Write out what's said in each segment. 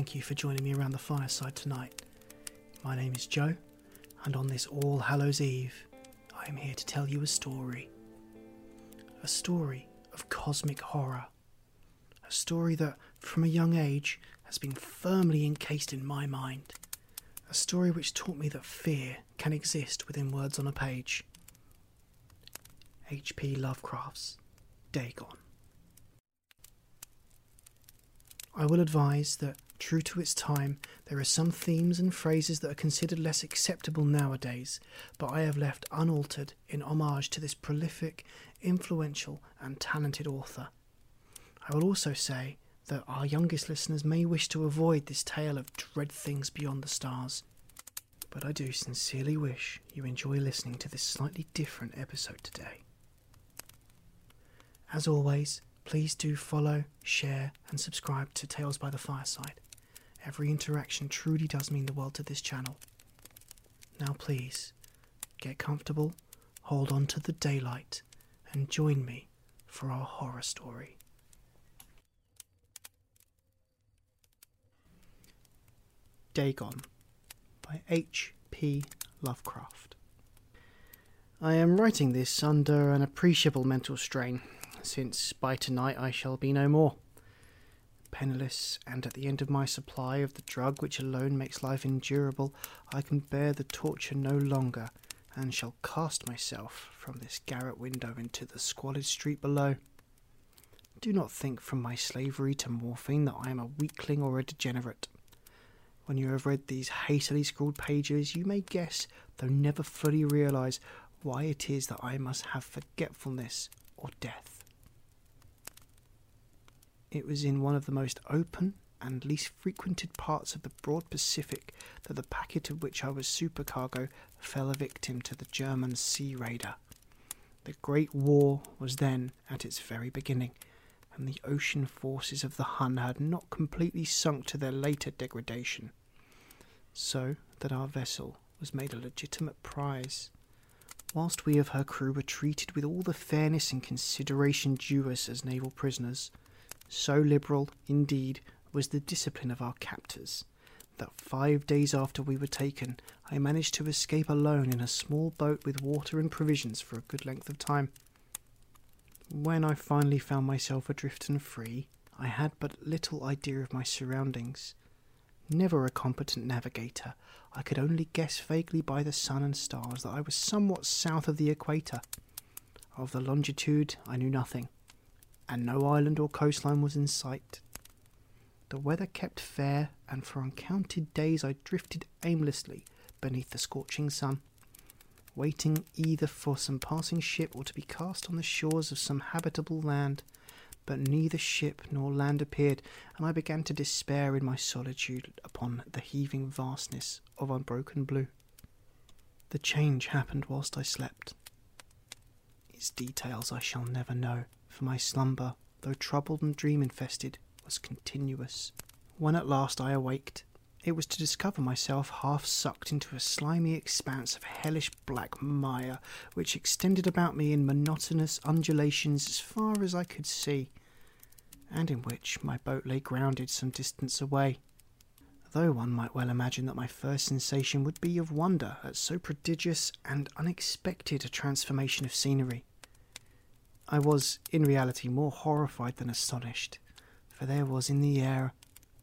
Thank you for joining me around the fireside tonight. My name is Joe, and on this All Hallows Eve, I am here to tell you a story. A story of cosmic horror. A story that, from a young age, has been firmly encased in my mind. A story which taught me that fear can exist within words on a page. H.P. Lovecraft's Dagon. I will advise that, true to its time, there are some themes and phrases that are considered less acceptable nowadays, but I have left unaltered in homage to this prolific, influential, and talented author. I will also say that our youngest listeners may wish to avoid this tale of dread things beyond the stars, but I do sincerely wish you enjoy listening to this slightly different episode today. As always, please do follow, share, and subscribe to Tales by the Fireside. Every interaction truly does mean the world to this channel. Now, please, get comfortable, hold on to the daylight, and join me for our horror story. Dagon by H. P. Lovecraft. I am writing this under an appreciable mental strain since by tonight I shall be no more. Penniless, and at the end of my supply of the drug which alone makes life endurable, I can bear the torture no longer, and shall cast myself from this garret window into the squalid street below. Do not think from my slavery to morphine that I am a weakling or a degenerate. When you have read these hastily scrawled pages, you may guess, though never fully realize, why it is that I must have forgetfulness or death. It was in one of the most open and least frequented parts of the broad Pacific that the packet of which I was supercargo fell a victim to the German sea raider. The Great War was then at its very beginning, and the ocean forces of the Hun had not completely sunk to their later degradation, so that our vessel was made a legitimate prize. Whilst we of her crew were treated with all the fairness and consideration due us as naval prisoners, so liberal, indeed, was the discipline of our captors, that five days after we were taken, I managed to escape alone in a small boat with water and provisions for a good length of time. When I finally found myself adrift and free, I had but little idea of my surroundings. Never a competent navigator, I could only guess vaguely by the sun and stars that I was somewhat south of the equator. Of the longitude, I knew nothing and no island or coastline was in sight. The weather kept fair, and for uncounted days I drifted aimlessly beneath the scorching sun, waiting either for some passing ship or to be cast on the shores of some habitable land. But neither ship nor land appeared, and I began to despair in my solitude upon the heaving vastness of unbroken blue. The change happened whilst I slept. Its details I shall never know, for my slumber, though troubled and dream infested, was continuous. When at last I awaked, it was to discover myself half sucked into a slimy expanse of hellish black mire which extended about me in monotonous undulations as far as I could see, and in which my boat lay grounded some distance away. Though one might well imagine that my first sensation would be of wonder at so prodigious and unexpected a transformation of scenery. I was, in reality, more horrified than astonished, for there was in the air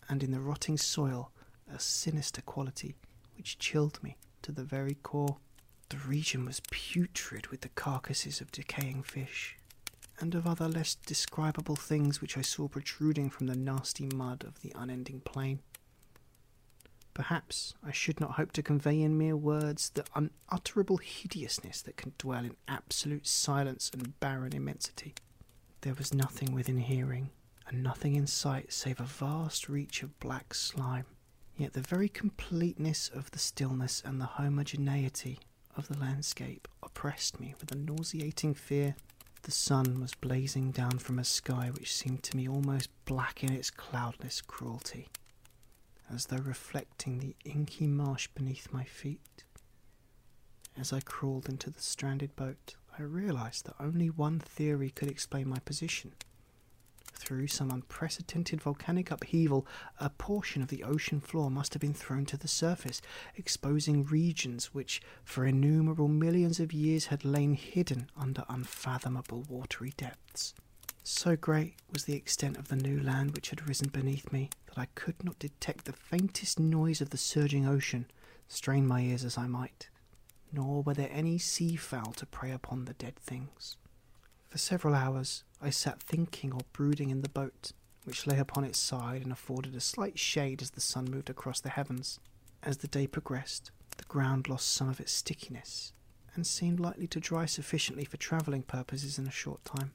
and in the rotting soil a sinister quality which chilled me to the very core. The region was putrid with the carcasses of decaying fish, and of other less describable things which I saw protruding from the nasty mud of the unending plain. Perhaps I should not hope to convey in mere words the unutterable hideousness that can dwell in absolute silence and barren immensity. There was nothing within hearing, and nothing in sight save a vast reach of black slime. Yet the very completeness of the stillness and the homogeneity of the landscape oppressed me with a nauseating fear. The sun was blazing down from a sky which seemed to me almost black in its cloudless cruelty as though reflecting the inky marsh beneath my feet. As I crawled into the stranded boat, I realized that only one theory could explain my position. Through some unprecedented volcanic upheaval, a portion of the ocean floor must have been thrown to the surface, exposing regions which, for innumerable millions of years, had lain hidden under unfathomable watery depths. So great was the extent of the new land which had risen beneath me that I could not detect the faintest noise of the surging ocean, strain my ears as I might, nor were there any sea fowl to prey upon the dead things. For several hours I sat thinking or brooding in the boat, which lay upon its side and afforded a slight shade as the sun moved across the heavens. As the day progressed, the ground lost some of its stickiness, and seemed likely to dry sufficiently for travelling purposes in a short time.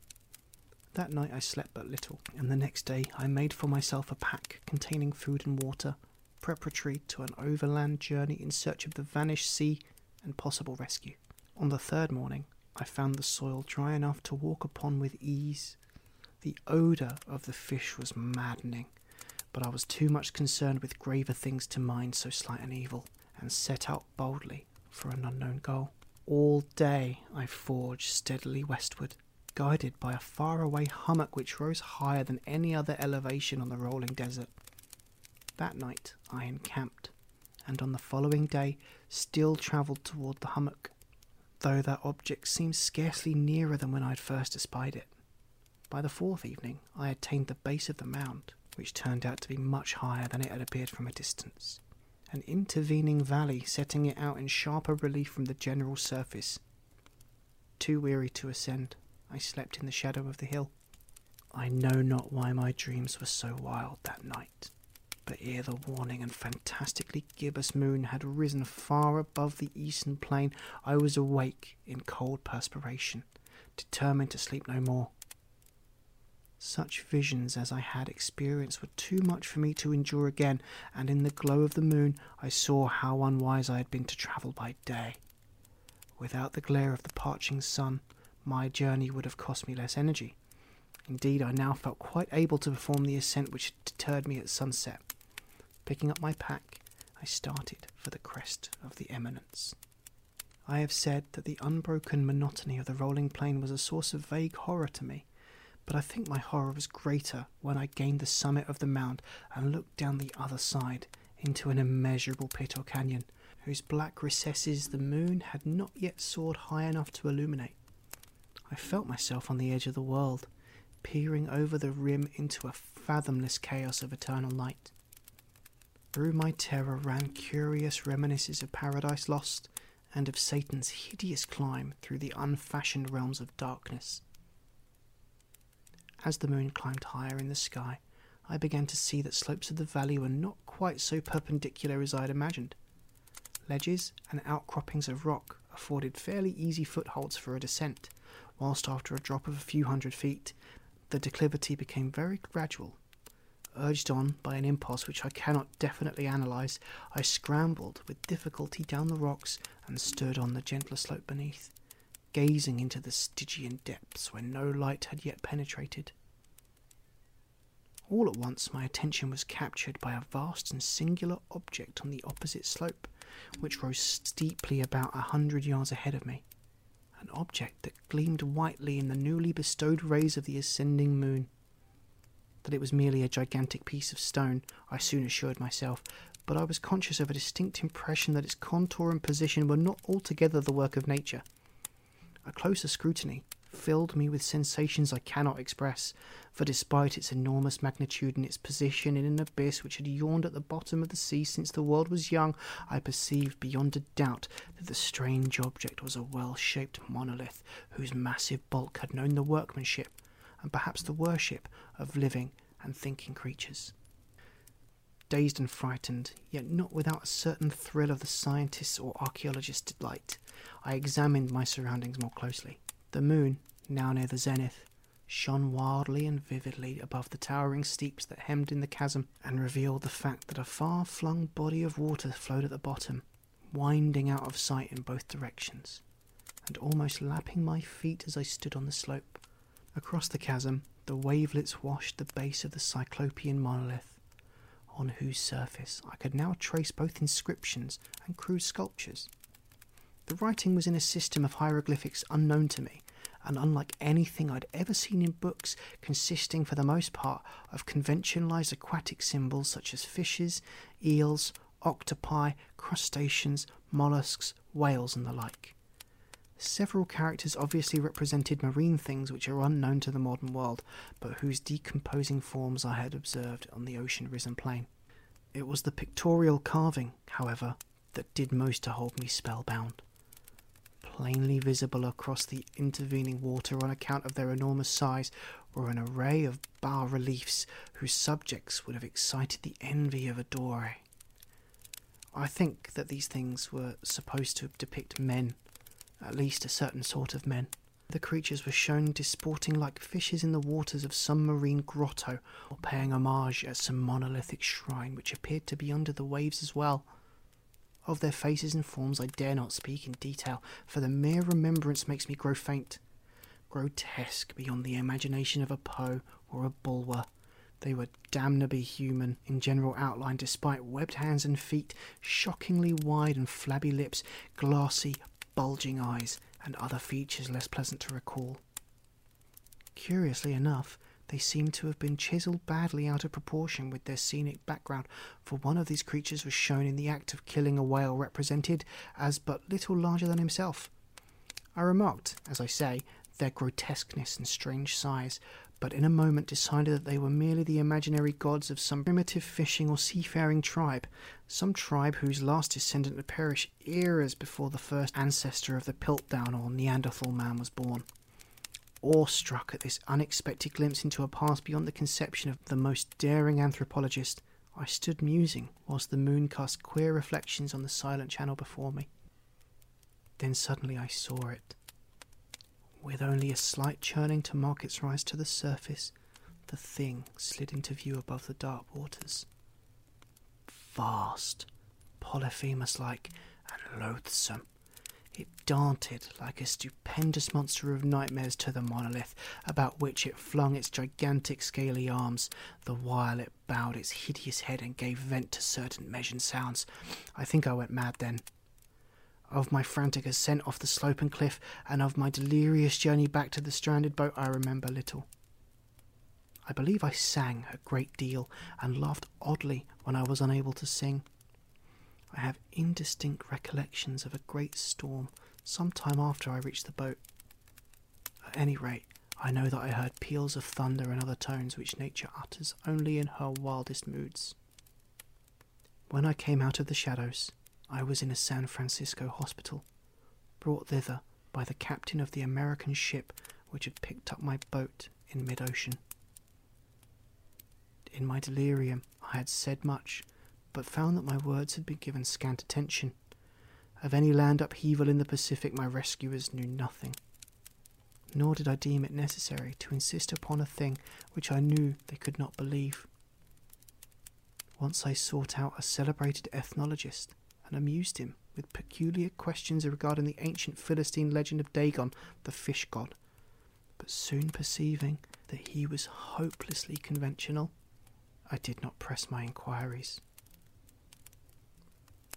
That night I slept but little, and the next day I made for myself a pack containing food and water, preparatory to an overland journey in search of the vanished sea and possible rescue. On the third morning, I found the soil dry enough to walk upon with ease. The odour of the fish was maddening, but I was too much concerned with graver things to mind so slight an evil, and set out boldly for an unknown goal. All day I forged steadily westward, guided by a faraway hummock which rose higher than any other elevation on the rolling desert. That night I encamped, and on the following day still travelled toward the hummock, though that object seemed scarcely nearer than when I had first espied it. By the fourth evening I attained the base of the mound, which turned out to be much higher than it had appeared from a distance, an intervening valley setting it out in sharper relief from the general surface. Too weary to ascend, I slept in the shadow of the hill. I know not why my dreams were so wild that night, but ere the warning and fantastically gibbous moon had risen far above the eastern plain, I was awake in cold perspiration, determined to sleep no more. Such visions as I had experienced were too much for me to endure again, and in the glow of the moon I saw how unwise I had been to travel by day. Without the glare of the parching sun, my journey would have cost me less energy. Indeed, I now felt quite able to perform the ascent which had deterred me at sunset. Picking up my pack, I started for the crest of the eminence. I have said that the unbroken monotony of the rolling plain was a source of vague horror to me, but I think my horror was greater when I gained the summit of the mound and looked down the other side into an immeasurable pit or canyon, whose black recesses the moon had not yet soared high enough to illuminate. I felt myself on the edge of the world, peering over the rim into a fathomless chaos of eternal night. Through my terror ran curious reminiscences of Paradise Lost and of Satan's hideous climb through the unfashioned realms of darkness. As the moon climbed higher in the sky, I began to see that slopes of the valley were not quite so perpendicular as I had imagined. Ledges and outcroppings of rock afforded fairly easy footholds for a descent, whilst after a drop of a few hundred feet, the declivity became very gradual. Urged on by an impulse which I cannot definitely analyze, I scrambled with difficulty down the rocks and stood on the gentler slope beneath. gazing into the Stygian depths where no light had yet penetrated. All at once, my attention was captured by a vast and singular object on the opposite slope, which rose steeply about a hundred yards ahead of me. An object that gleamed whitely in the newly bestowed rays of the ascending moon. That it was merely a gigantic piece of stone, I soon assured myself, but I was conscious of a distinct impression that its contour and position were not altogether the work of nature. A closer scrutiny filled me with sensations I cannot express, for despite its enormous magnitude and its position in an abyss which had yawned at the bottom of the sea since the world was young, I perceived beyond a doubt that the strange object was a well shaped monolith whose massive bulk had known the workmanship and perhaps the worship of living and thinking creatures. Dazed and frightened, yet not without a certain thrill of the scientist's or archaeologist's delight, I examined my surroundings more closely. The moon, now near the zenith, shone wildly and vividly above the towering steeps that hemmed in the chasm, and revealed the fact that a far flung body of water flowed at the bottom, winding out of sight in both directions, and almost lapping my feet as I stood on the slope. Across the chasm, the wavelets washed the base of the cyclopean monolith, on whose surface I could now trace both inscriptions and crude sculptures. The writing was in a system of hieroglyphics unknown to me, and unlike anything I'd ever seen in books, consisting for the most part of conventionalized aquatic symbols such as fishes, eels, octopi, crustaceans, mollusks, whales, and the like. Several characters obviously represented marine things which are unknown to the modern world, but whose decomposing forms I had observed on the ocean risen plain. It was the pictorial carving, however, that did most to hold me spellbound plainly visible across the intervening water on account of their enormous size, were an array of bas reliefs whose subjects would have excited the envy of a Dore. I think that these things were supposed to depict men, at least a certain sort of men. The creatures were shown disporting like fishes in the waters of some marine grotto, or paying homage at some monolithic shrine which appeared to be under the waves as well. Of their faces and forms I dare not speak in detail, for the mere remembrance makes me grow faint. Grotesque beyond the imagination of a Poe or a Bulwer, they were damnably human in general outline, despite webbed hands and feet, shockingly wide and flabby lips, glassy, bulging eyes, and other features less pleasant to recall. Curiously enough, they seemed to have been chiselled badly out of proportion with their scenic background, for one of these creatures was shown in the act of killing a whale represented as but little larger than himself. I remarked, as I say, their grotesqueness and strange size, but in a moment decided that they were merely the imaginary gods of some primitive fishing or seafaring tribe, some tribe whose last descendant had perished eras before the first ancestor of the Piltdown or Neanderthal man was born awestruck at this unexpected glimpse into a past beyond the conception of the most daring anthropologist, I stood musing whilst the moon cast queer reflections on the silent channel before me. Then suddenly I saw it. With only a slight churning to mark its rise to the surface, the thing slid into view above the dark waters. Vast, Polyphemus like, and loathsome, it darted like a stupendous monster of nightmares to the monolith, about which it flung its gigantic scaly arms, the while it bowed its hideous head and gave vent to certain measured sounds. I think I went mad then. Of my frantic ascent off the slope and cliff, and of my delirious journey back to the stranded boat, I remember little. I believe I sang a great deal and laughed oddly when I was unable to sing. I have indistinct recollections of a great storm some time after I reached the boat. At any rate, I know that I heard peals of thunder and other tones which nature utters only in her wildest moods. When I came out of the shadows, I was in a San Francisco hospital, brought thither by the captain of the American ship which had picked up my boat in mid ocean. In my delirium, I had said much but found that my words had been given scant attention. Of any land upheaval in the Pacific, my rescuers knew nothing. Nor did I deem it necessary to insist upon a thing which I knew they could not believe. Once I sought out a celebrated ethnologist and amused him with peculiar questions regarding the ancient Philistine legend of Dagon, the fish god, but soon perceiving that he was hopelessly conventional, I did not press my inquiries.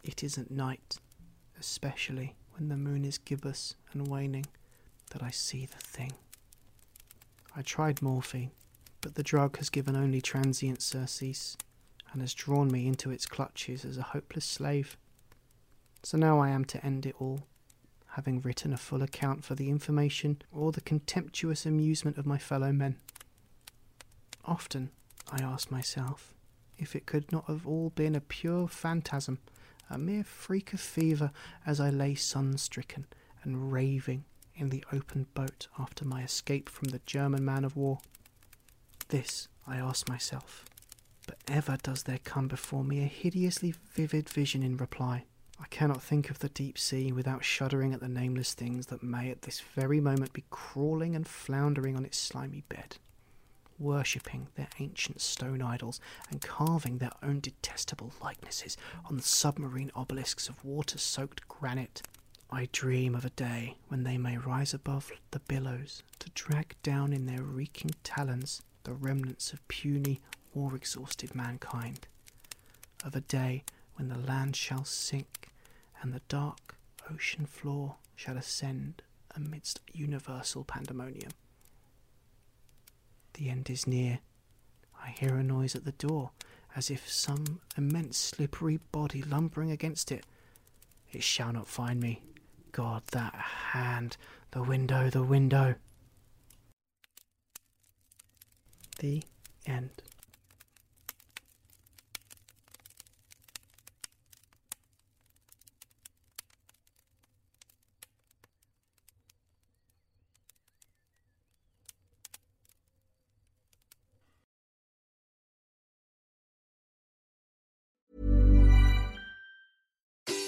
It is at night, especially when the moon is gibbous and waning, that I see the thing. I tried morphine, but the drug has given only transient surcease and has drawn me into its clutches as a hopeless slave. So now I am to end it all, having written a full account for the information or the contemptuous amusement of my fellow men. Often I ask myself if it could not have all been a pure phantasm, a mere freak of fever as I lay sun stricken and raving in the open boat after my escape from the German man of war. This I ask myself but ever does there come before me a hideously vivid vision in reply. I cannot think of the deep sea without shuddering at the nameless things that may at this very moment be crawling and floundering on its slimy bed, worshipping their ancient stone idols and carving their own detestable likenesses on the submarine obelisks of water soaked granite. I dream of a day when they may rise above the billows to drag down in their reeking talons the remnants of puny war exhausted mankind, of a day when the land shall sink and the dark ocean floor shall ascend amidst universal pandemonium. The end is near. I hear a noise at the door, as if some immense slippery body lumbering against it. It shall not find me. God, that hand! The window, the window! The end.